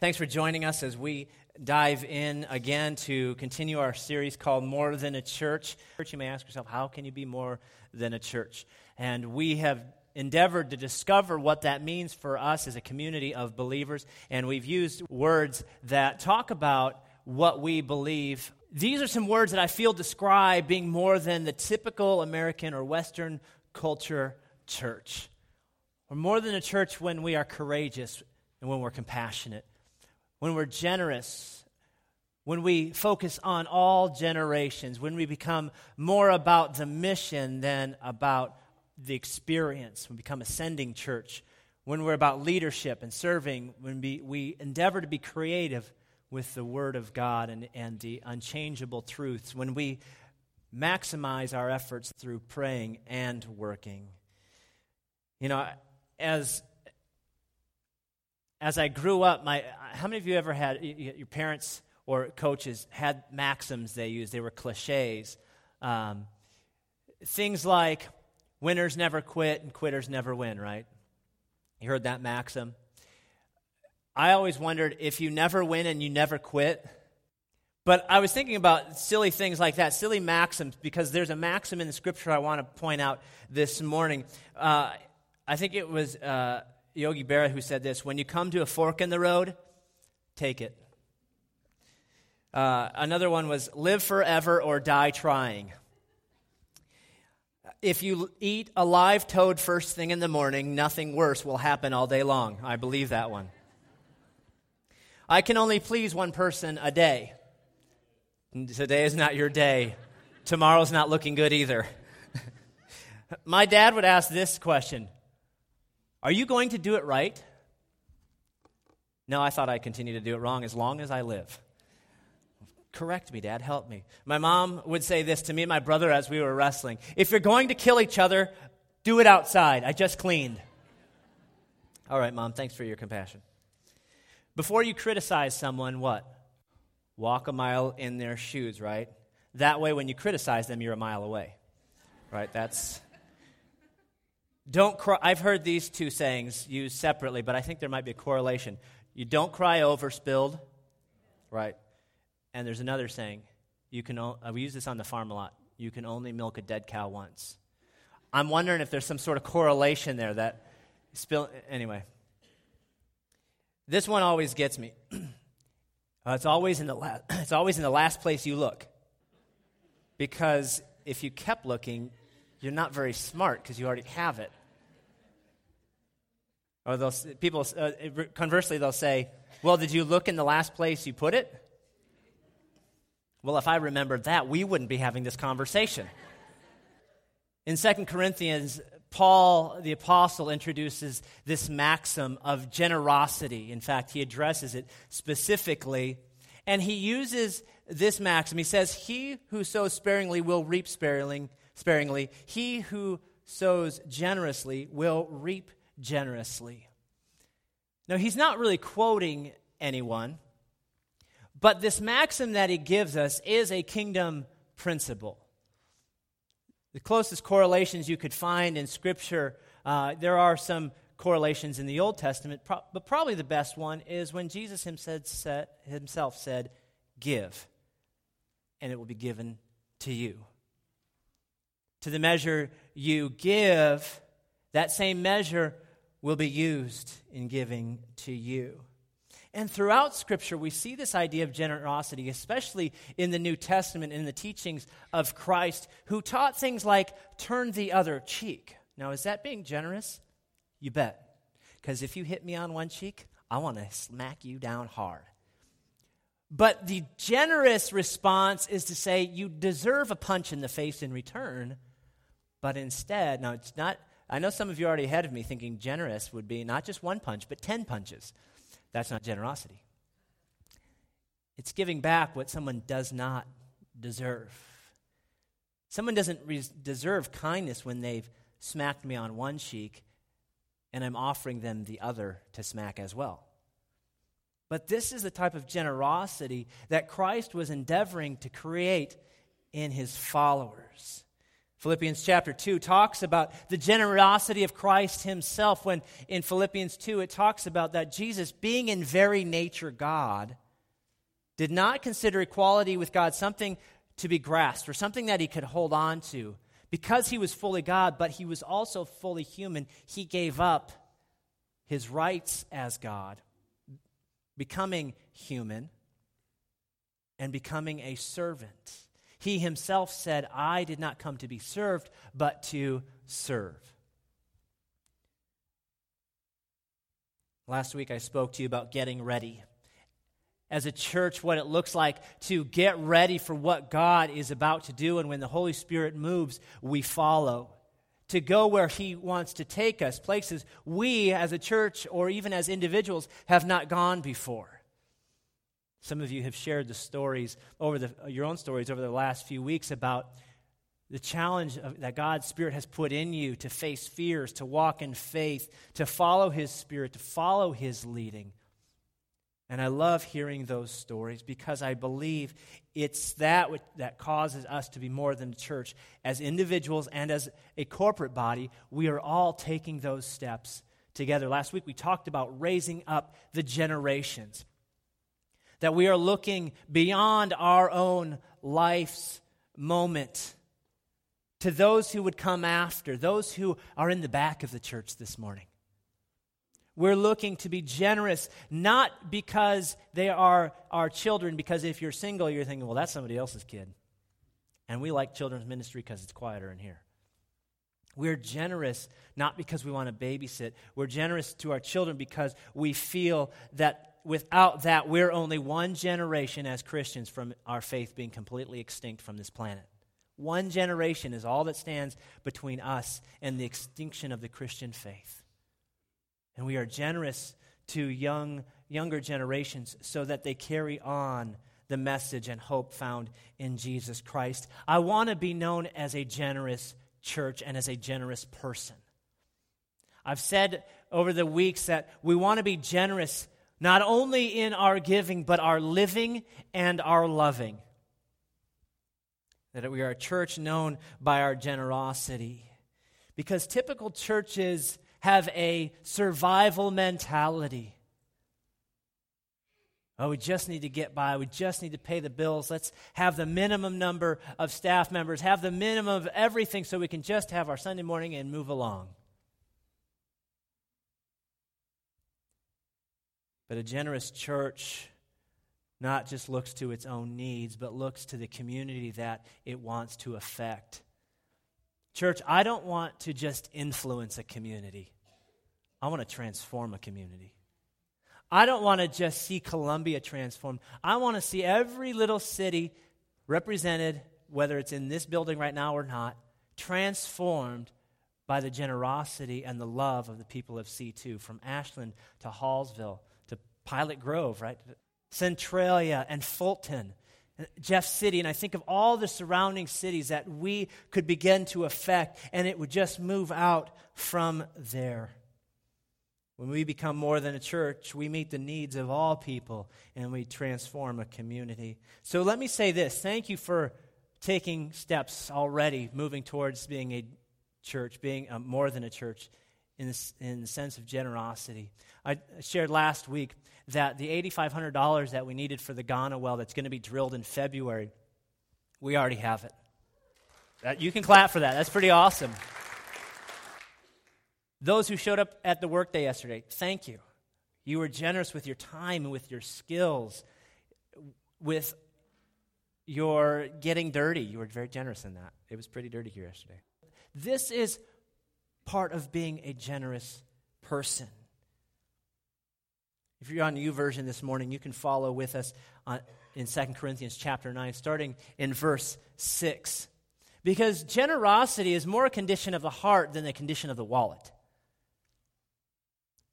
Thanks for joining us as we dive in again to continue our series called More Than a Church. You may ask yourself, how can you be more than a church? And we have endeavored to discover what that means for us as a community of believers, and we've used words that talk about what we believe. These are some words that I feel describe being more than the typical American or Western culture church. We're more than a church when we are courageous and when we're compassionate when we're generous, when we focus on all generations, when we become more about the mission than about the experience, when we become a sending church, when we're about leadership and serving, when we, we endeavor to be creative with the Word of God and, and the unchangeable truths, when we maximize our efforts through praying and working. You know, as as I grew up, my, how many of you ever had your parents or coaches had maxims they used? They were cliches. Um, things like winners never quit and quitters never win, right? You heard that maxim? I always wondered if you never win and you never quit. But I was thinking about silly things like that, silly maxims, because there's a maxim in the scripture I want to point out this morning. Uh, I think it was. Uh, Yogi Berra who said this when you come to a fork in the road, take it. Uh, another one was live forever or die trying. If you eat a live toad first thing in the morning, nothing worse will happen all day long. I believe that one. I can only please one person a day. Today is not your day. Tomorrow's not looking good either. My dad would ask this question are you going to do it right? No, I thought I'd continue to do it wrong as long as I live. Correct me, Dad. Help me. My mom would say this to me and my brother as we were wrestling If you're going to kill each other, do it outside. I just cleaned. All right, Mom, thanks for your compassion. Before you criticize someone, what? Walk a mile in their shoes, right? That way, when you criticize them, you're a mile away. Right? That's don't cry. I've heard these two sayings used separately, but I think there might be a correlation. You don't cry over spilled, right? And there's another saying. You can. O- uh, we use this on the farm a lot. You can only milk a dead cow once. I'm wondering if there's some sort of correlation there that spill. Anyway, this one always gets me. uh, it's always in the la- it's always in the last place you look, because if you kept looking, you're not very smart because you already have it. Or they'll, people, uh, conversely, they'll say, Well, did you look in the last place you put it? Well, if I remembered that, we wouldn't be having this conversation. In 2 Corinthians, Paul the Apostle introduces this maxim of generosity. In fact, he addresses it specifically. And he uses this maxim. He says, He who sows sparingly will reap sparingly, sparingly. He who sows generously will reap generously. Now, he's not really quoting anyone, but this maxim that he gives us is a kingdom principle. The closest correlations you could find in Scripture, uh, there are some correlations in the Old Testament, but probably the best one is when Jesus himself said, Give, and it will be given to you. To the measure you give, that same measure will be used in giving to you. And throughout Scripture, we see this idea of generosity, especially in the New Testament, in the teachings of Christ, who taught things like turn the other cheek. Now, is that being generous? You bet. Because if you hit me on one cheek, I want to smack you down hard. But the generous response is to say, you deserve a punch in the face in return, but instead, now it's not I know some of you are already ahead of me thinking generous would be not just one punch, but 10 punches. That's not generosity. It's giving back what someone does not deserve. Someone doesn't re- deserve kindness when they've smacked me on one cheek and I'm offering them the other to smack as well. But this is the type of generosity that Christ was endeavoring to create in his followers. Philippians chapter 2 talks about the generosity of Christ himself when in Philippians 2 it talks about that Jesus being in very nature God did not consider equality with God something to be grasped or something that he could hold on to. Because he was fully God but he was also fully human he gave up his rights as God becoming human and becoming a servant he himself said, I did not come to be served, but to serve. Last week I spoke to you about getting ready. As a church, what it looks like to get ready for what God is about to do. And when the Holy Spirit moves, we follow. To go where He wants to take us, places we as a church or even as individuals have not gone before. Some of you have shared the stories over the, your own stories over the last few weeks about the challenge of, that God's Spirit has put in you to face fears, to walk in faith, to follow His Spirit, to follow His leading. And I love hearing those stories because I believe it's that which, that causes us to be more than a church. As individuals and as a corporate body, we are all taking those steps together. Last week we talked about raising up the generations that we are looking beyond our own life's moment to those who would come after, those who are in the back of the church this morning. We're looking to be generous, not because they are our children, because if you're single, you're thinking, well, that's somebody else's kid. And we like children's ministry because it's quieter in here. We're generous not because we want to babysit. We're generous to our children because we feel that without that, we're only one generation as Christians from our faith being completely extinct from this planet. One generation is all that stands between us and the extinction of the Christian faith. And we are generous to young, younger generations so that they carry on the message and hope found in Jesus Christ. I want to be known as a generous church and as a generous person. I've said over the weeks that we want to be generous not only in our giving, but our living and our loving. That we are a church known by our generosity. Because typical churches have a survival mentality. Oh, we just need to get by. We just need to pay the bills. Let's have the minimum number of staff members, have the minimum of everything so we can just have our Sunday morning and move along. But a generous church not just looks to its own needs, but looks to the community that it wants to affect. Church, I don't want to just influence a community, I want to transform a community. I don't want to just see Columbia transformed. I want to see every little city represented, whether it's in this building right now or not, transformed by the generosity and the love of the people of C2, from Ashland to Hallsville Pilot Grove, right? Centralia and Fulton, Jeff City, and I think of all the surrounding cities that we could begin to affect, and it would just move out from there. When we become more than a church, we meet the needs of all people and we transform a community. So let me say this thank you for taking steps already, moving towards being a church, being a, more than a church in in the sense of generosity. I shared last week that the $8,500 that we needed for the Ghana well that's going to be drilled in February, we already have it. That, you can clap for that. That's pretty awesome. Those who showed up at the workday yesterday, thank you. You were generous with your time and with your skills, with your getting dirty. You were very generous in that. It was pretty dirty here yesterday. This is part of being a generous person. If you're on YouVersion this morning, you can follow with us on, in 2 Corinthians chapter 9, starting in verse 6. Because generosity is more a condition of the heart than a condition of the wallet.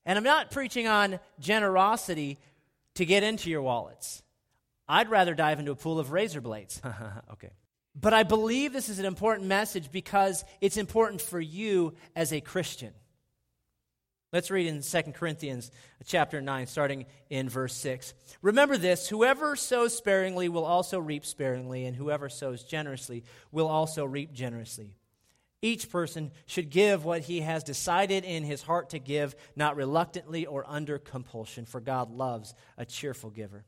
And I'm not preaching on generosity to get into your wallets. I'd rather dive into a pool of razor blades. okay. But I believe this is an important message because it's important for you as a Christian. Let's read in 2 Corinthians chapter 9, starting in verse 6. Remember this whoever sows sparingly will also reap sparingly, and whoever sows generously will also reap generously. Each person should give what he has decided in his heart to give, not reluctantly or under compulsion, for God loves a cheerful giver.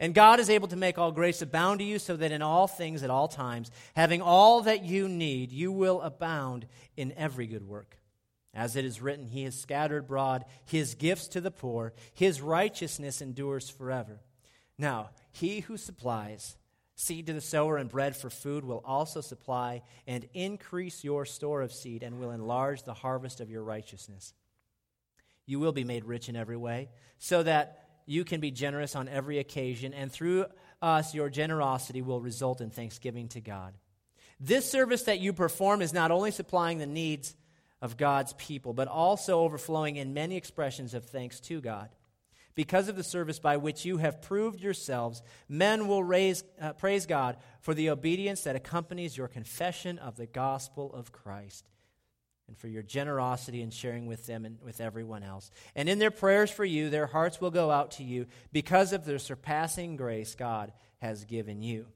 And God is able to make all grace abound to you, so that in all things at all times, having all that you need, you will abound in every good work. As it is written, He has scattered abroad His gifts to the poor, His righteousness endures forever. Now, He who supplies seed to the sower and bread for food will also supply and increase your store of seed and will enlarge the harvest of your righteousness. You will be made rich in every way, so that you can be generous on every occasion, and through us, your generosity will result in thanksgiving to God. This service that you perform is not only supplying the needs of God's people, but also overflowing in many expressions of thanks to God. Because of the service by which you have proved yourselves, men will raise, uh, praise God for the obedience that accompanies your confession of the gospel of Christ and for your generosity in sharing with them and with everyone else. And in their prayers for you, their hearts will go out to you because of the surpassing grace God has given you.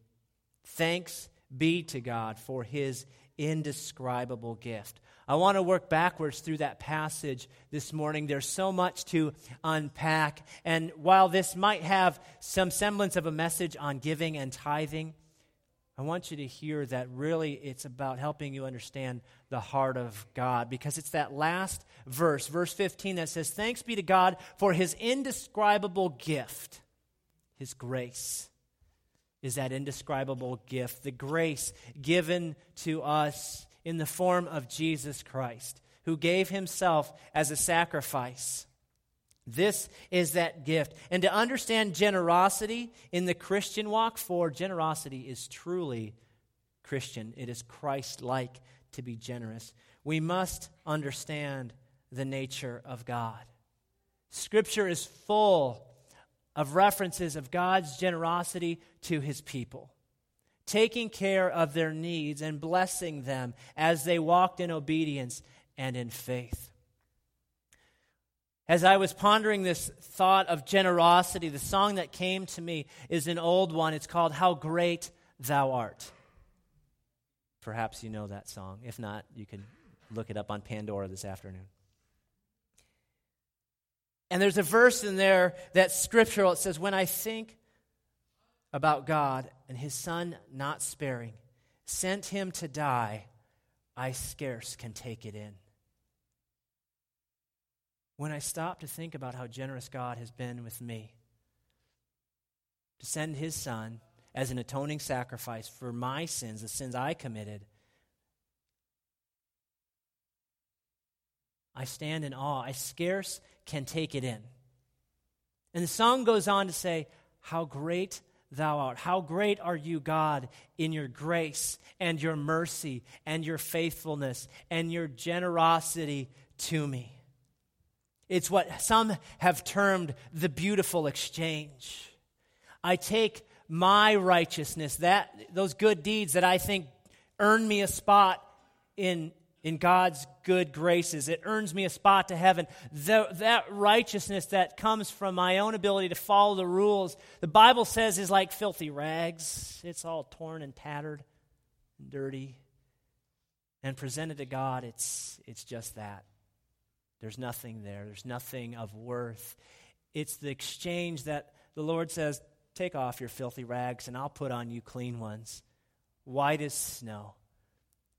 Thanks be to God for his indescribable gift. I want to work backwards through that passage this morning. There's so much to unpack. And while this might have some semblance of a message on giving and tithing, I want you to hear that really it's about helping you understand the heart of God because it's that last verse, verse 15, that says, Thanks be to God for his indescribable gift, his grace is that indescribable gift, the grace given to us in the form of Jesus Christ, who gave himself as a sacrifice. This is that gift. And to understand generosity in the Christian walk, for generosity is truly Christian, it is Christ like to be generous. We must understand the nature of God. Scripture is full of references of God's generosity to his people, taking care of their needs and blessing them as they walked in obedience and in faith. As I was pondering this thought of generosity, the song that came to me is an old one. It's called How Great Thou Art. Perhaps you know that song. If not, you can look it up on Pandora this afternoon. And there's a verse in there that's scriptural. It says, When I think about God and his son not sparing, sent him to die, I scarce can take it in. When I stop to think about how generous God has been with me, to send his son as an atoning sacrifice for my sins, the sins I committed, I stand in awe. I scarce can take it in. And the song goes on to say, How great thou art. How great are you, God, in your grace and your mercy and your faithfulness and your generosity to me. It's what some have termed the beautiful exchange. I take my righteousness, that those good deeds that I think earn me a spot in in God's good graces. It earns me a spot to heaven. The, that righteousness that comes from my own ability to follow the rules, the Bible says is like filthy rags. It's all torn and tattered and dirty. And presented to God, it's, it's just that. There's nothing there, there's nothing of worth. It's the exchange that the Lord says, Take off your filthy rags, and I'll put on you clean ones, white as snow.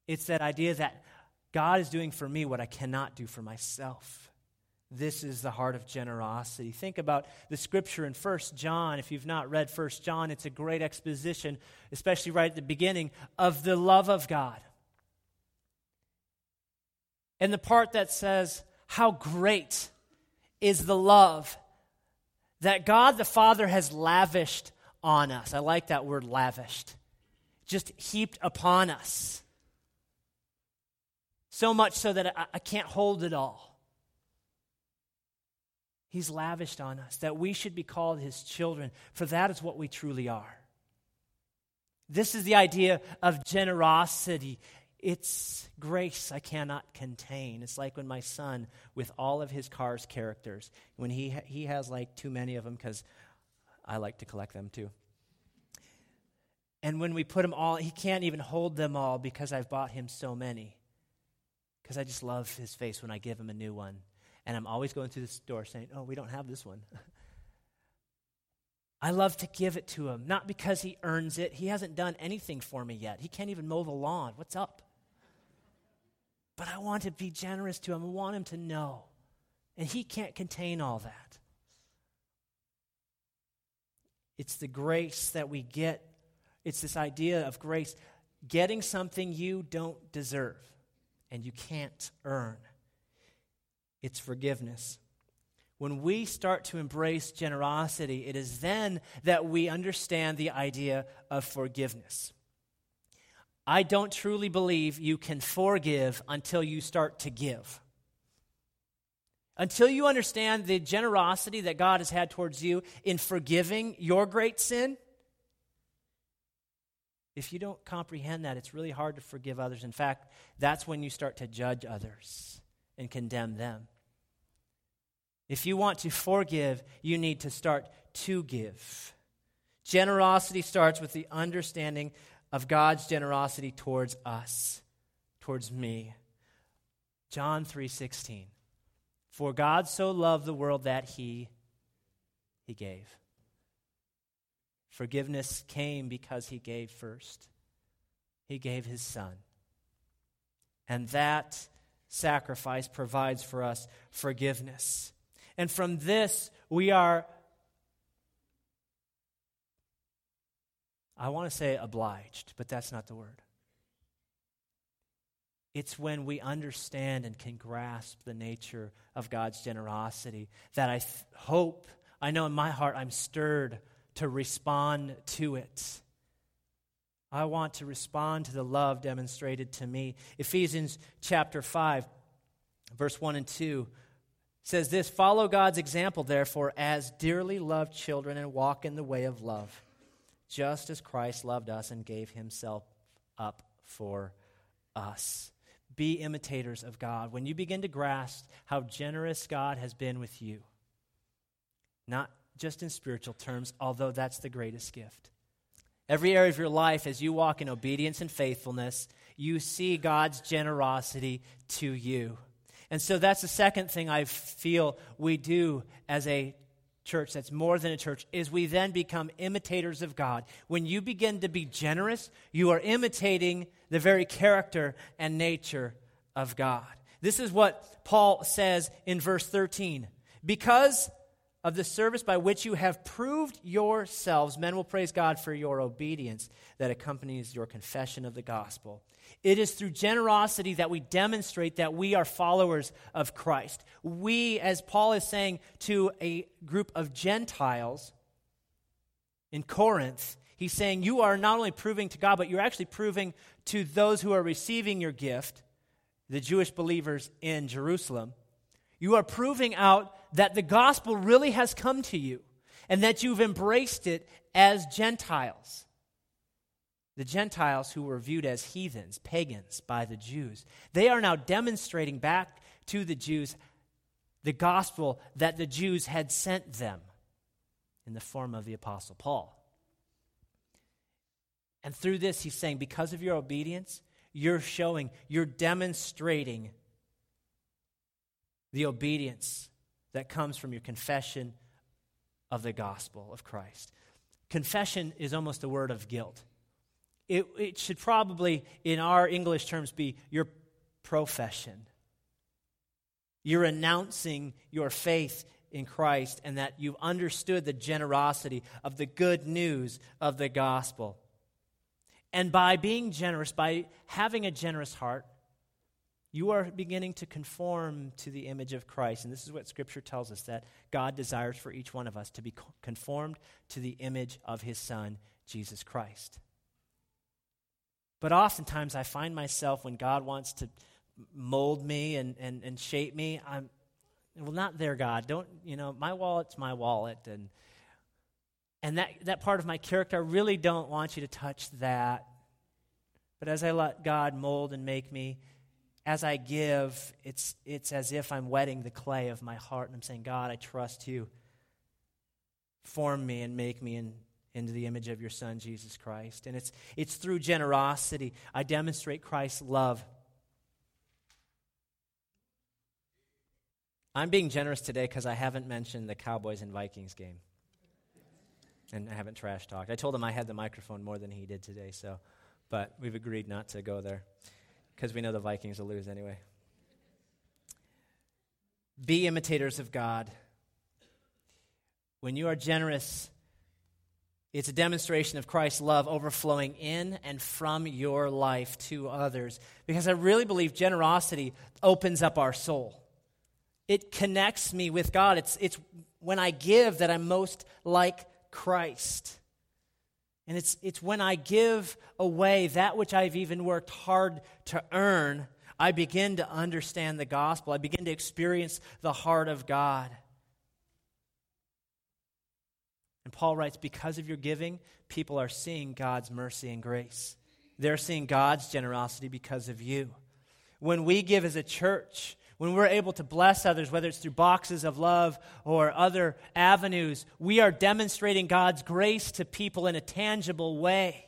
It's that idea that God is doing for me what I cannot do for myself. This is the heart of generosity. Think about the scripture in 1 John. If you've not read 1 John, it's a great exposition, especially right at the beginning, of the love of God. And the part that says, How great is the love that God the Father has lavished on us. I like that word lavished. Just heaped upon us. So much so that I, I can't hold it all. He's lavished on us that we should be called his children, for that is what we truly are. This is the idea of generosity. It's grace I cannot contain. It's like when my son, with all of his car's characters, when he, ha- he has like too many of them because I like to collect them too. And when we put them all, he can't even hold them all because I've bought him so many. because I just love his face when I give him a new one. And I'm always going through the store saying, Oh, we don't have this one. I love to give it to him, not because he earns it. He hasn't done anything for me yet. He can't even mow the lawn. What's up? But I want to be generous to him. I want him to know. And he can't contain all that. It's the grace that we get. It's this idea of grace getting something you don't deserve and you can't earn. It's forgiveness. When we start to embrace generosity, it is then that we understand the idea of forgiveness. I don't truly believe you can forgive until you start to give. Until you understand the generosity that God has had towards you in forgiving your great sin, if you don't comprehend that, it's really hard to forgive others. In fact, that's when you start to judge others and condemn them. If you want to forgive, you need to start to give. Generosity starts with the understanding of God's generosity towards us, towards me. John 3:16. For God so loved the world that he he gave. Forgiveness came because he gave first. He gave his son. And that sacrifice provides for us forgiveness. And from this, we are, I want to say obliged, but that's not the word. It's when we understand and can grasp the nature of God's generosity that I th- hope, I know in my heart, I'm stirred to respond to it. I want to respond to the love demonstrated to me. Ephesians chapter 5, verse 1 and 2 says this Follow God's example, therefore, as dearly loved children, and walk in the way of love, just as Christ loved us and gave himself up for us. Be imitators of God. When you begin to grasp how generous God has been with you, not just in spiritual terms, although that's the greatest gift. Every area of your life, as you walk in obedience and faithfulness, you see God's generosity to you. And so that's the second thing I feel we do as a church that's more than a church is we then become imitators of God. When you begin to be generous, you are imitating the very character and nature of God. This is what Paul says in verse 13. Because of the service by which you have proved yourselves. Men will praise God for your obedience that accompanies your confession of the gospel. It is through generosity that we demonstrate that we are followers of Christ. We, as Paul is saying to a group of Gentiles in Corinth, he's saying you are not only proving to God, but you're actually proving to those who are receiving your gift, the Jewish believers in Jerusalem. You are proving out that the gospel really has come to you and that you've embraced it as Gentiles. The Gentiles who were viewed as heathens, pagans by the Jews, they are now demonstrating back to the Jews the gospel that the Jews had sent them in the form of the Apostle Paul. And through this, he's saying, because of your obedience, you're showing, you're demonstrating the obedience that comes from your confession of the gospel of Christ. Confession is almost a word of guilt. It, it should probably, in our English terms, be your profession. You're announcing your faith in Christ and that you've understood the generosity of the good news of the gospel. And by being generous, by having a generous heart, you are beginning to conform to the image of Christ. And this is what Scripture tells us that God desires for each one of us to be conformed to the image of His Son, Jesus Christ. But oftentimes I find myself when God wants to mold me and, and, and shape me, I'm, well, not there, God. Don't, you know, my wallet's my wallet. And, and that, that part of my character, I really don't want you to touch that. But as I let God mold and make me, as I give, it's, it's as if I'm wetting the clay of my heart and I'm saying, God, I trust you. Form me and make me in, into the image of your Son, Jesus Christ. And it's, it's through generosity I demonstrate Christ's love. I'm being generous today because I haven't mentioned the Cowboys and Vikings game. And I haven't trash talked. I told him I had the microphone more than he did today, so, but we've agreed not to go there because we know the Vikings will lose anyway. Be imitators of God. When you are generous, it's a demonstration of Christ's love overflowing in and from your life to others. Because I really believe generosity opens up our soul. It connects me with God. It's, it's when I give that I'm most like Christ. And it's, it's when I give away that which I've even worked hard to earn, I begin to understand the gospel. I begin to experience the heart of God. And Paul writes, because of your giving, people are seeing God's mercy and grace. They're seeing God's generosity because of you. When we give as a church, when we're able to bless others, whether it's through boxes of love or other avenues, we are demonstrating God's grace to people in a tangible way.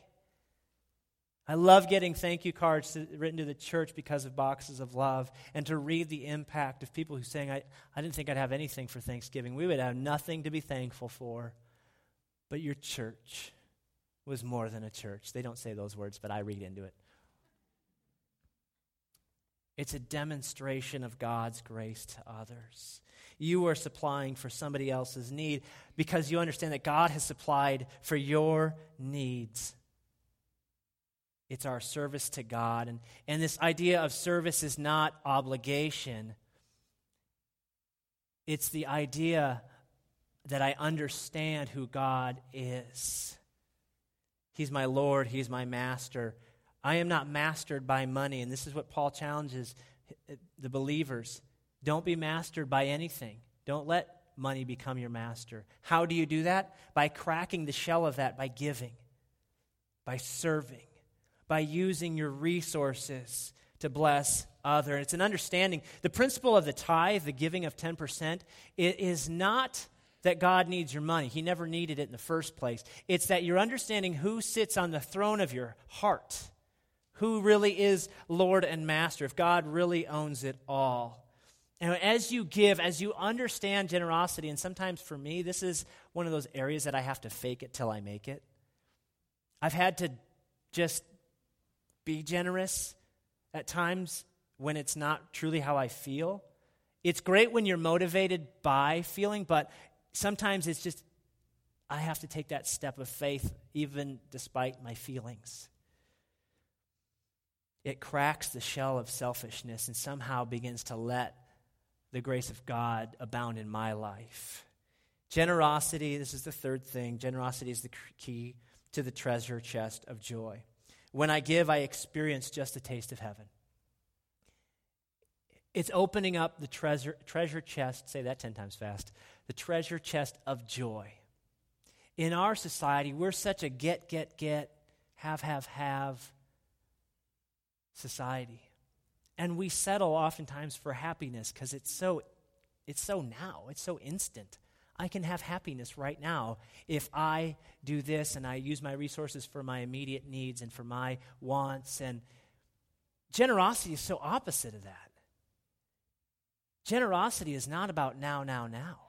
I love getting thank you cards to, written to the church because of boxes of love and to read the impact of people who saying, I, I didn't think I'd have anything for Thanksgiving. We would have nothing to be thankful for. But your church was more than a church. They don't say those words, but I read into it. It's a demonstration of God's grace to others. You are supplying for somebody else's need because you understand that God has supplied for your needs. It's our service to God. And, and this idea of service is not obligation, it's the idea that I understand who God is. He's my Lord, He's my master. I am not mastered by money. And this is what Paul challenges the believers. Don't be mastered by anything. Don't let money become your master. How do you do that? By cracking the shell of that, by giving, by serving, by using your resources to bless other. It's an understanding. The principle of the tithe, the giving of 10%, it is not that God needs your money. He never needed it in the first place. It's that you're understanding who sits on the throne of your heart, who really is Lord and Master, if God really owns it all. And as you give, as you understand generosity, and sometimes for me, this is one of those areas that I have to fake it till I make it. I've had to just be generous at times when it's not truly how I feel. It's great when you're motivated by feeling, but sometimes it's just, I have to take that step of faith even despite my feelings. It cracks the shell of selfishness and somehow begins to let the grace of God abound in my life. Generosity, this is the third thing. Generosity is the key to the treasure chest of joy. When I give, I experience just a taste of heaven. It's opening up the treasure, treasure chest, say that 10 times fast, the treasure chest of joy. In our society, we're such a get, get, get, have, have, have society. And we settle oftentimes for happiness because it's so it's so now, it's so instant. I can have happiness right now if I do this and I use my resources for my immediate needs and for my wants. And generosity is so opposite of that. Generosity is not about now, now, now.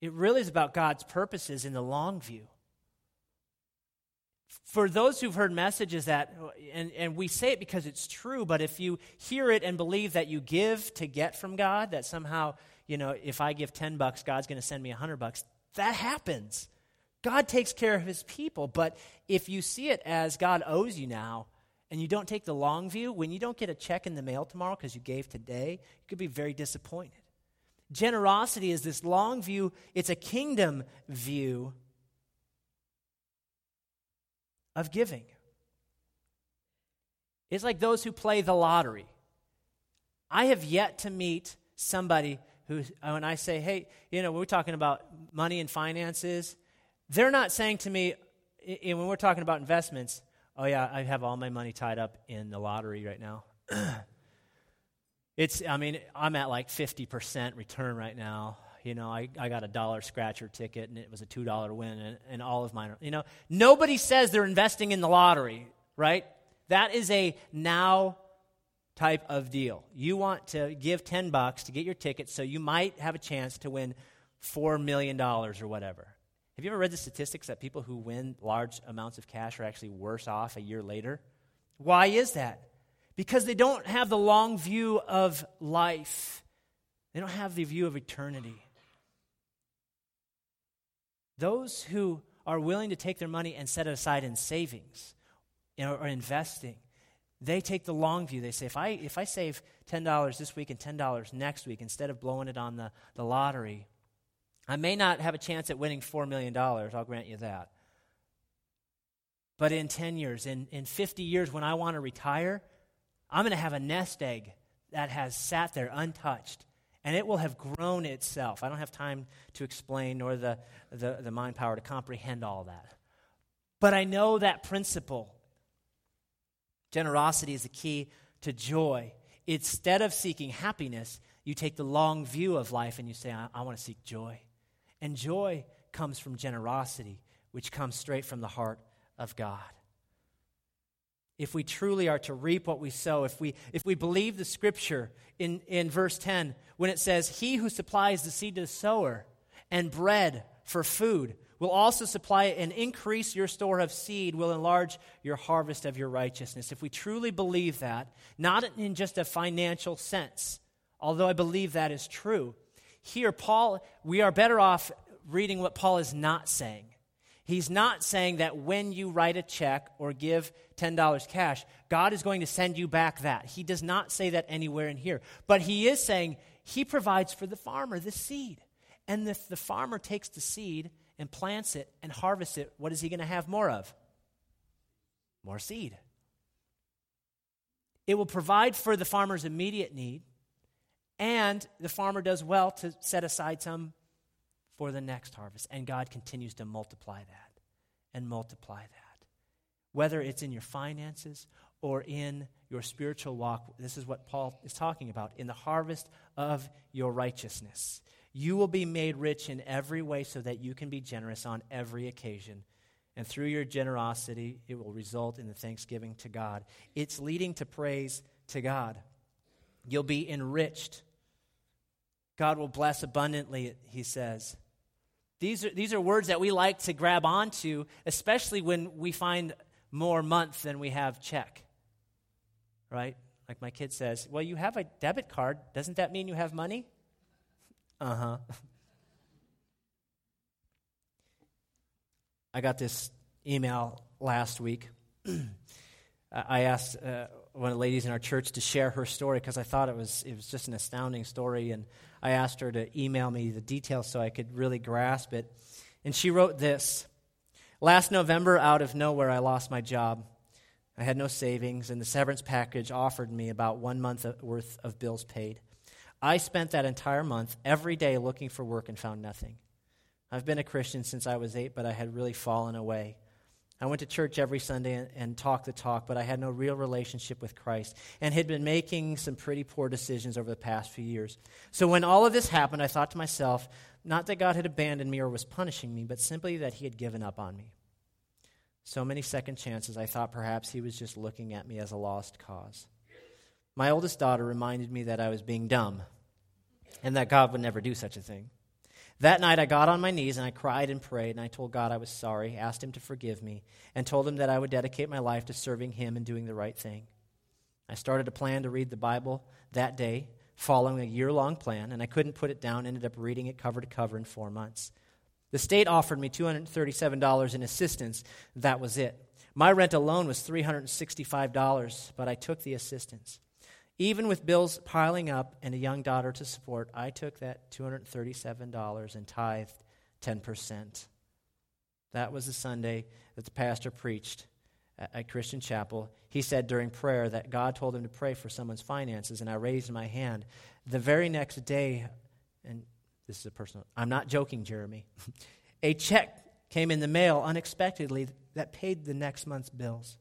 It really is about God's purposes in the long view. For those who've heard messages that, and, and we say it because it's true, but if you hear it and believe that you give to get from God, that somehow, you know, if I give 10 bucks, God's going to send me 100 bucks, that happens. God takes care of his people. But if you see it as God owes you now, and you don't take the long view, when you don't get a check in the mail tomorrow because you gave today, you could be very disappointed. Generosity is this long view, it's a kingdom view of giving. It's like those who play the lottery. I have yet to meet somebody who, when I say, hey, you know, we're talking about money and finances, they're not saying to me, when we're talking about investments, oh, yeah, I have all my money tied up in the lottery right now. It's, I mean, I'm at like 50% return right now. You know, I, I got a dollar scratcher ticket and it was a $2 win and, and all of mine. You know, nobody says they're investing in the lottery, right? That is a now type of deal. You want to give 10 bucks to get your ticket so you might have a chance to win $4 million or whatever. Have you ever read the statistics that people who win large amounts of cash are actually worse off a year later? Why is that? Because they don't have the long view of life, they don't have the view of eternity. Those who are willing to take their money and set it aside in savings or investing, they take the long view. They say, if I, if I save $10 this week and $10 next week instead of blowing it on the, the lottery, I may not have a chance at winning $4 million, I'll grant you that. But in 10 years, in, in 50 years, when I want to retire, I'm going to have a nest egg that has sat there untouched and it will have grown itself. I don't have time to explain nor the, the, the mind power to comprehend all that. But I know that principle. Generosity is the key to joy. Instead of seeking happiness, you take the long view of life and you say, I, I want to seek joy. And joy comes from generosity, which comes straight from the heart of God if we truly are to reap what we sow, if we, if we believe the scripture in, in verse 10, when it says, He who supplies the seed to the sower and bread for food will also supply and increase your store of seed, will enlarge your harvest of your righteousness. If we truly believe that, not in just a financial sense, although I believe that is true, here, Paul, we are better off reading what Paul is not saying. He's not saying that when you write a check or give $10 cash, God is going to send you back that. He does not say that anywhere in here. But he is saying he provides for the farmer the seed. And if the farmer takes the seed and plants it and harvests it, what is he going to have more of? More seed. It will provide for the farmer's immediate need, and the farmer does well to set aside some for the next harvest. And God continues to multiply that and multiply that. Whether it's in your finances or in your spiritual walk, this is what Paul is talking about in the harvest of your righteousness. You will be made rich in every way so that you can be generous on every occasion. And through your generosity, it will result in the thanksgiving to God. It's leading to praise to God. You'll be enriched. God will bless abundantly, he says. These are, these are words that we like to grab onto, especially when we find more month than we have check. Right? Like my kid says, Well, you have a debit card. Doesn't that mean you have money? Uh huh. I got this email last week. I asked uh, one of the ladies in our church to share her story because I thought it was, it was just an astounding story. And I asked her to email me the details so I could really grasp it. And she wrote this Last November, out of nowhere, I lost my job. I had no savings, and the severance package offered me about one month worth of bills paid. I spent that entire month every day looking for work and found nothing. I've been a Christian since I was eight, but I had really fallen away. I went to church every Sunday and, and, talked the talk, but I had no real relationship with Christ and had been making some pretty poor decisions over the past few years. So when all of this happened, I thought to myself, not that God had abandoned me or was punishing me, but simply that He had given up on me. So many second chances, I thought perhaps He was just looking at me as a lost cause. My oldest daughter reminded me that I was being dumb and that God would never do such a thing. That night, I got on my knees and I cried and prayed, and I told God I was sorry, asked Him to forgive me, and told Him that I would dedicate my life to serving Him and doing the right thing. I started a plan to read the Bible that day, following a year long plan, and I couldn't put it down, ended up reading it cover to cover in four months. The state offered me $237 in assistance. That was it. My rent alone was $365, but I took the assistance. Even with bills piling up and a young daughter to support, I took that $237 and tithed 10%. That was the Sunday that the pastor preached at, Christian Chapel. He said during prayer that God told him to pray for someone's finances, and I raised my hand. The very next day, and this is a personal, I'm not joking, Jeremy, a check came in the mail unexpectedly that paid the next month's bills.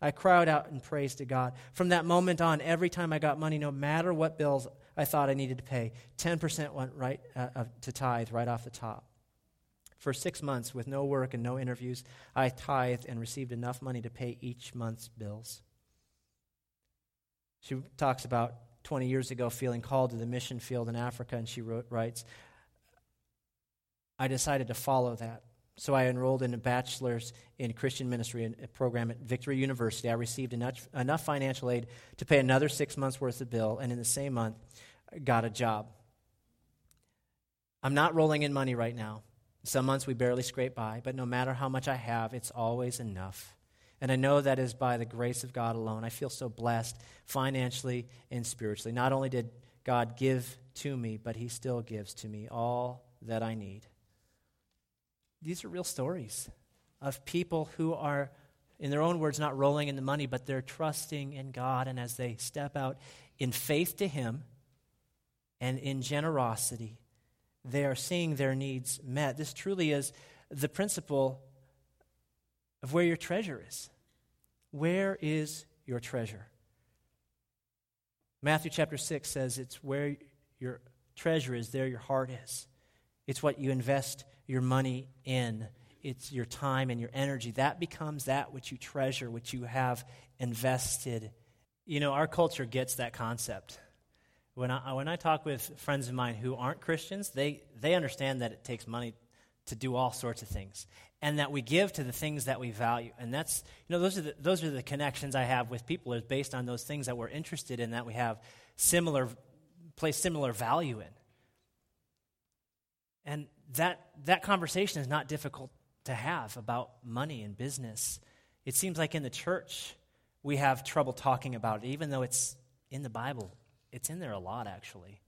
I cried out in praise to God. From that moment on, every time I got money, no matter what bills I thought I needed to pay, 10% went right uh, uh, to tithe right off the top. For six months, with no work and no interviews, I tithed and received enough money to pay each month's bills. She talks about 20 years ago feeling called to the mission field in Africa, and she wrote, writes, I decided to follow that. So I enrolled in a bachelor's in Christian ministry program at Victory University. I received enough, enough financial aid to pay another six months' worth of bill, and in the same month, got a job. I'm not rolling in money right now. Some months we barely scrape by, but no matter how much I have, it's always enough. And I know that is by the grace of God alone. I feel so blessed financially and spiritually. Not only did God give to me, but He still gives to me all that I need. These are real stories of people who are, in their own words, not rolling in the money, but they're trusting in God. And as they step out in faith to Him and in generosity, they are seeing their needs met. This truly is the principle of where your treasure is. Where is your treasure? Matthew chapter 6 says it's where your treasure is, there your heart is. It's what you invest your money in, it's your time and your energy. That becomes that which you treasure, which you have invested. You know, our culture gets that concept. When I, when I talk with friends of mine who aren't Christians, they, they understand that it takes money to do all sorts of things and that we give to the things that we value. And that's, you know, those are the, those are the connections I have with people is based on those things that we're interested in that we have similar, place similar value in. And that, that conversation is not difficult to have about money and business. It seems like in the church we have trouble talking about it, even though it's in the Bible. It's in there a lot, actually,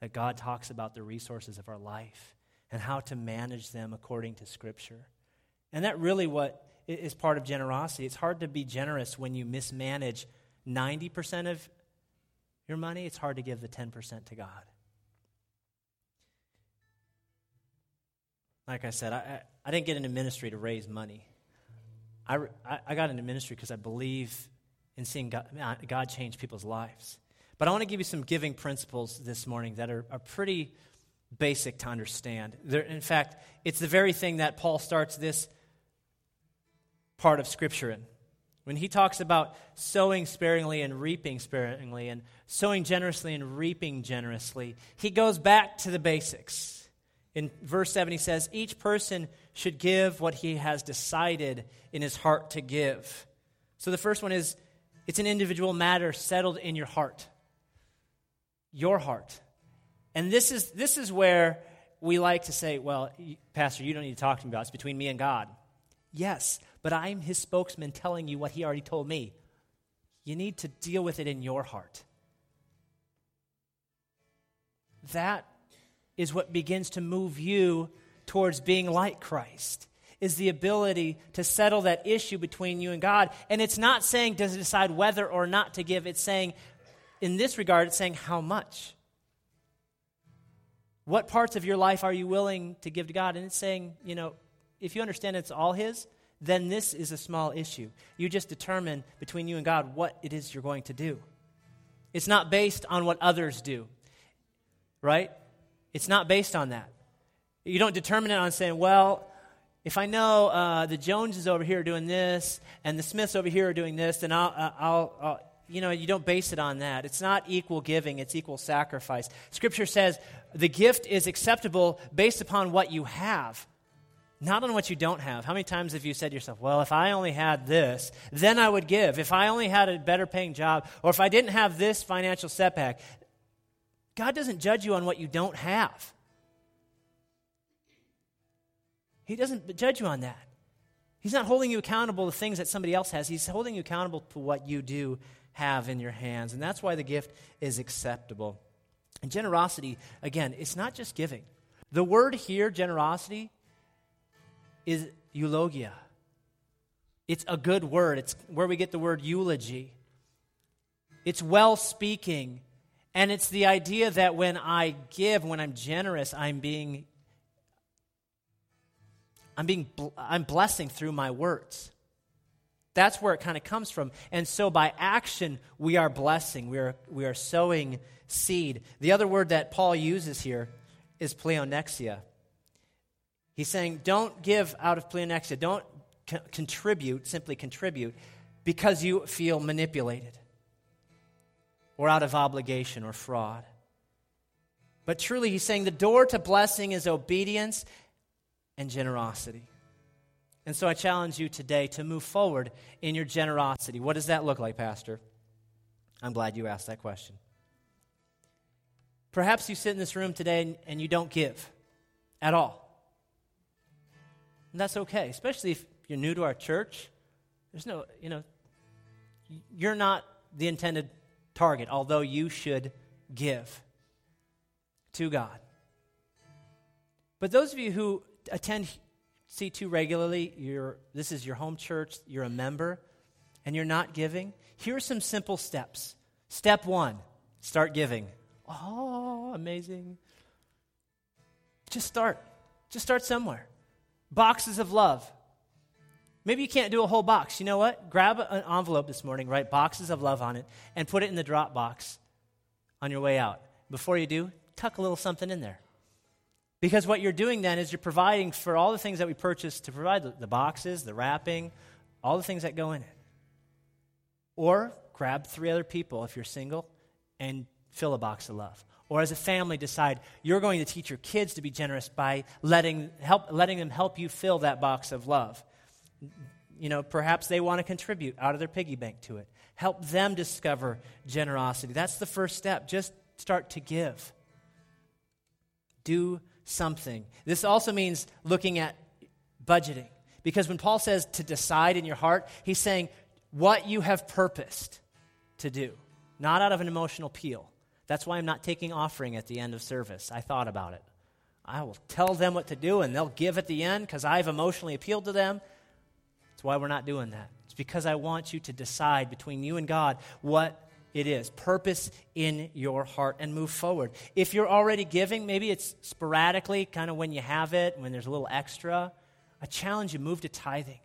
that God talks about the resources of our life and how to manage them according to Scripture. And that really what is part of generosity. It's hard to be generous when you mismanage 90% of your money. It's hard to give the 10% to God. Like I said, I, I didn't get into ministry to raise money. I, I got into ministry because I believe in seeing God, God change people's lives. But I want to give you some giving principles this morning that are, are pretty basic to understand. They're, in fact, it's the very thing that Paul starts this part of Scripture in. When he talks about sowing sparingly and reaping sparingly, and sowing generously and reaping generously, he goes back to the basics. In verse 7, he says, Each person should give what he has decided in his heart to give. So the first one is it's an individual matter settled in your heart. Your heart. And this is, this is where we like to say, well, Pastor, you don't need to talk to me about it. It's between me and God. Yes, but I'm his spokesman telling you what he already told me. You need to deal with it in your heart. That is what begins to move you towards being like Christ is the ability to settle that issue between you and God. And it's not saying does it decide whether or not to give, it's saying, in this regard, it's saying how much. What parts of your life are you willing to give to God? And it's saying, you know, if you understand it's all His, then this is a small issue. You just determine between you and God what it is you're going to do. It's not based on what others do, right? It's not based on that. You don't determine it on saying, well, if I know uh, the Joneses over here are doing this and the Smiths over here are doing this, then I'll, uh, I'll, I'll, you know, you don't base it on that. It's not equal giving, it's equal sacrifice. Scripture says the gift is acceptable based upon what you have, not on what you don't have. How many times have you said to yourself, well, if I only had this, then I would give. If I only had a better paying job, or if I didn't have this financial setback, God doesn't judge you on what you don't have. He doesn't judge you on that. He's not holding you accountable to things that somebody else has. He's holding you accountable to what you do have in your hands. And that's why the gift is acceptable. And generosity, again, it's not just giving. The word here, generosity, is eulogia. It's a good word. It's where we get the word eulogy. It's well speaking. And it's the idea that when I give, when I'm generous, I'm being I'm being I'm blessing through my words. That's where it kind of comes from. And so by action, we are blessing. We are, we are sowing seed. The other word that Paul uses here is pleonexia. He's saying, don't give out of pleonexia. Don't co- contribute, simply contribute, because you feel manipulated. Or out of obligation or fraud. But truly, he's saying the door to blessing is obedience and generosity. And so I challenge you today to move forward in your generosity. What does that look like, Pastor? I'm glad you asked that question. Perhaps you sit in this room today and, you don't give at all. And that's okay, especially if you're new to our church. There's no, you know, you're not the intended target, although you should give to God. But those of you who attend C2 regularly, you're, this is your home church, you're a member, and you're not giving, here are some simple steps. Step one start giving. Oh, amazing. Just start. Just start somewhere. Boxes of love. Maybe you can't do a whole box. You know what? Grab an envelope this morning, write boxes of love on it, and put it in the drop box on your way out. Before you do, tuck a little something in there. Because what you're doing then is you're providing for all the things that we purchased to provide the, the boxes, the wrapping, all the things that go in it. Or grab three other people if you're single and fill a box of love. Or as a family, decide you're going to teach your kids to be generous by letting, help, letting them help you fill that box of love. You know, perhaps they want to contribute out of their piggy bank to it. Help them discover generosity. That's the first step. Just start to give. Do something. This also means looking at budgeting. Because when Paul says to decide in your heart, he's saying what you have purposed to do, not out of an emotional appeal. That's why I'm not taking offering at the end of service. I thought about it. I will tell them what to do and they'll give at the end because I've emotionally appealed to them why we're not doing that. It's because I want you to decide between you and God what it is. Purpose in your heart and move forward. If you're already giving, maybe it's sporadically, kind of when you have it, when there's a little extra. I challenge you, move to tithing.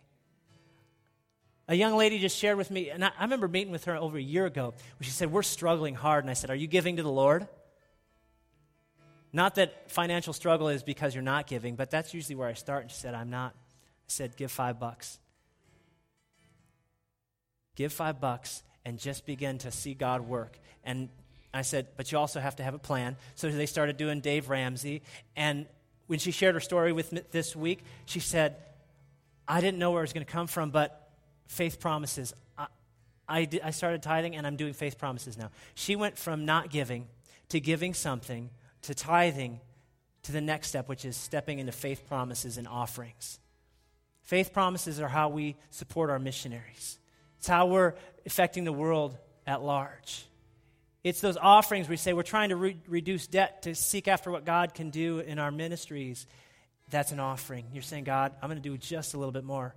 A young lady just shared with me, and I, I remember meeting with her over a year ago, where she said, We're struggling hard. And I said, Are you giving to the Lord? Not that financial struggle is because you're not giving, but that's usually where I start. And she said, I'm not. I said, Give five bucks give five bucks and just begin to see God work. And I said, but you also have to have a plan. So they started doing Dave Ramsey. And when she shared her story with me this week, she said, I didn't know where it was going to come from, but faith promises. I, I, I started tithing and I'm doing faith promises now. She went from not giving to giving something to tithing to the next step, which is stepping into faith promises and offerings. Faith promises are how we support our missionaries. It's how we're affecting the world at large. It's those offerings we say we're trying to re- reduce debt to seek after what God can do in our ministries. That's an offering. You're saying, God, I'm going to do just a little bit more.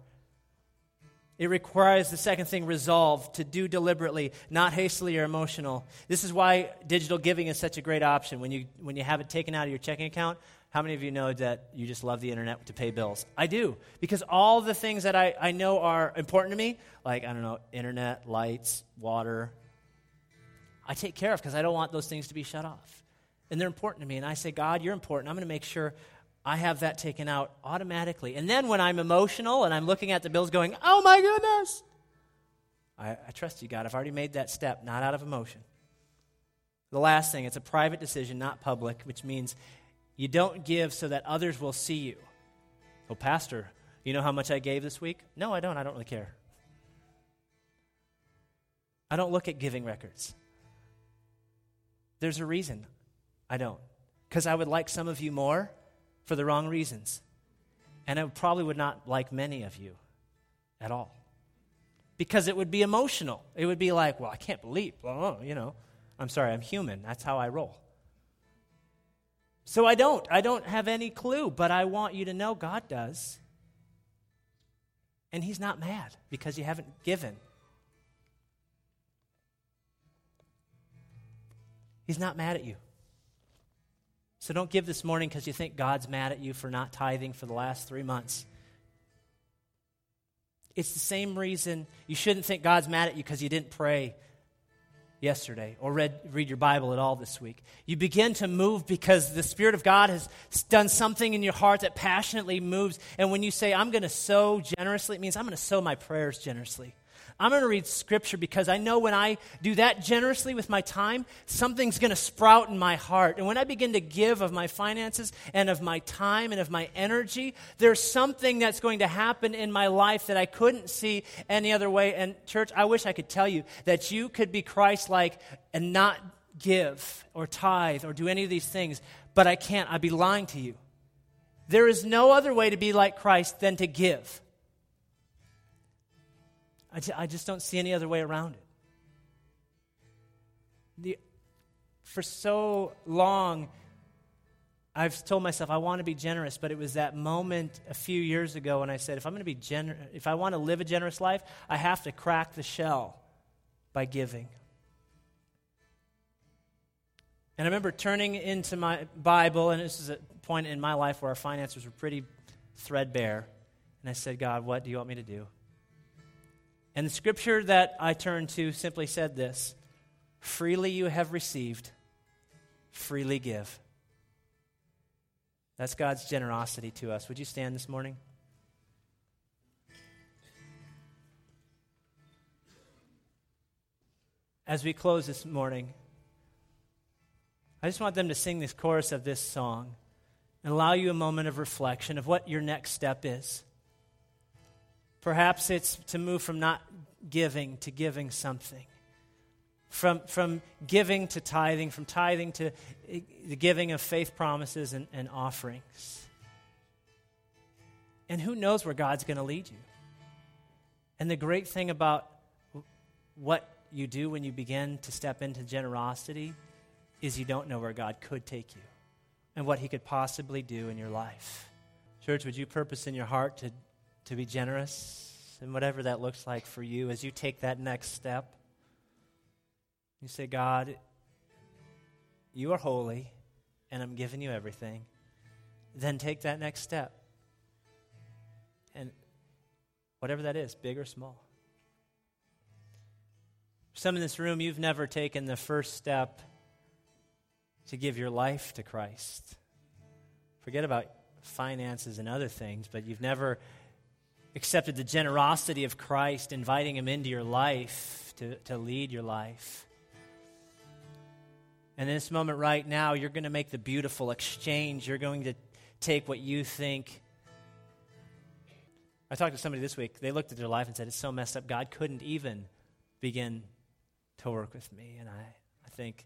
It requires the second thing, resolve, to do deliberately, not hastily or emotional. This is why digital giving is such a great option. When you, when you have it taken out of your checking account, how many of you know that you just love the internet to pay bills? I do. Because all the things that I, I know are important to me, like, I don't know, internet, lights, water, I take care of because I don't want those things to be shut off. And they're important to me. And I say, God, you're important. I'm going to make sure I have that taken out automatically. And then when I'm emotional and I'm looking at the bills going, oh my goodness, I, I trust you, God. I've already made that step, not out of emotion. The last thing, it's a private decision, not public, which means you don't give so that others will see you. Oh, Pastor, you know how much I gave this week? No, I don't. I don't really care. I don't look at giving records. There's a reason I don't. Because I would like some of you more for the wrong reasons. And I probably would not like many of you at all. Because it would be emotional. It would be like, well, I can't believe, well, you know. I'm sorry, I'm human. That's how I roll. So I don't. I don't have any clue, but I want you to know God does. And He's not mad because you haven't given. He's not mad at you. So don't give this morning because you think God's mad at you for not tithing for the last three months. It's the same reason you shouldn't think God's mad at you because you didn't pray yesterday or read, read your Bible at all this week. You begin to move because the Spirit of God has done something in your heart that passionately moves. And when you say, I'm going to sow generously, it means I'm going to sow my prayers generously. I'm going to read scripture because I know when I do that generously with my time, something's going to sprout in my heart. And when I begin to give of my finances and of my time and of my energy, there's something that's going to happen in my life that I couldn't see any other way. And, church, I wish I could tell you that you could be Christ like and not give or tithe or do any of these things, but I can't. I'd be lying to you. There is no other way to be like Christ than to give. I, just, I just don't see any other way around it. The, for so long, I've told myself I want to be generous, but it was that moment a few years ago when I said, if I'm going to be generous, if I want to live a generous life, I have to crack the shell by giving. And I remember turning into my Bible, and this is a point in my life where our finances were pretty threadbare. And I said, God, what do you want me to do? And the scripture that I turned to simply said this Freely you have received, freely give. That's God's generosity to us. Would you stand this morning? As we close this morning, I just want them to sing this chorus of this song and allow you a moment of reflection of what your next step is. Perhaps it's to move from not giving to giving something, from, from giving to tithing, from tithing to the giving of faith promises and, and offerings. And who knows where God's going to lead you? And the great thing about what you do when you begin to step into generosity is you don't know where God could take you and what He could possibly do in your life. Church, would you purpose in your heart to, to be generous and whatever that looks like for you as you take that next step? You say, God, you are holy and I'm giving you everything. Then take that next step. And whatever that is, big or small. Some in this room, you've never taken the first step to give your life to Christ. Forget about finances and other things, but you've never accepted the generosity of Christ, inviting Him into your life to, to lead your life. And in this moment right now, you're going to make the beautiful exchange. You're going to take what you think. I talked to somebody this week. They looked at their life and said, It's so messed up. God couldn't even begin to work with me. And I, I think,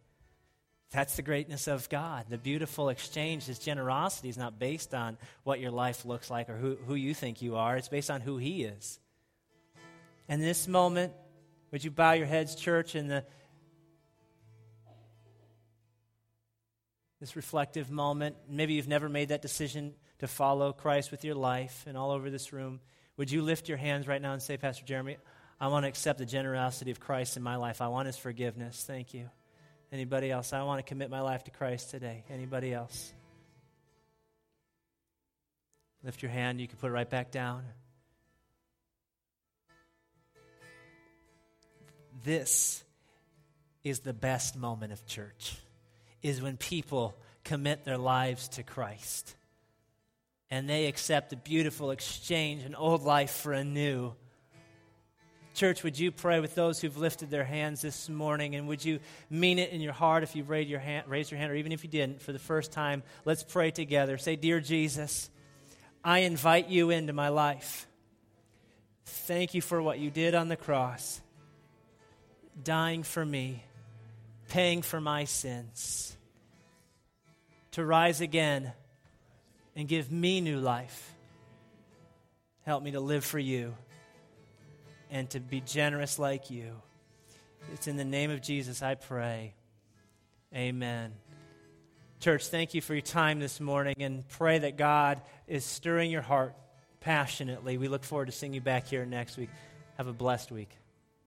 that's the greatness of God. The beautiful exchange, His generosity is not based on what your life looks like or who, who you think you are, it's based on who He is. And this moment, would you bow your heads, church, in the this reflective moment. Maybe you've never made that decision to follow Christ with your life, and all over this room, would you lift your hands right now and say, Pastor Jeremy, I want to accept the generosity of Christ in my life. I want his forgiveness. Thank you. Anybody else? I want to commit my life to Christ today. Anybody else? Lift your hand. You can put it right back down. This is the best moment of church is when people commit their lives to Christ and they accept the beautiful exchange an old life for a new Church, would you pray with those who've lifted their hands this morning? And would you mean it in your heart if you've raised your hand, raised your hand or even if you didn't for the first time? Let's pray together. Say, Dear Jesus, I invite you into my life. Thank you for what you did on the cross, dying for me, paying for my sins, to rise again and give me new life. Help me to live for you and to be generous like you. It's in the name of Jesus I pray. Amen. Church, thank you for your time this morning and pray that God is stirring your heart passionately. We look forward to seeing you back here next week. Have a blessed week.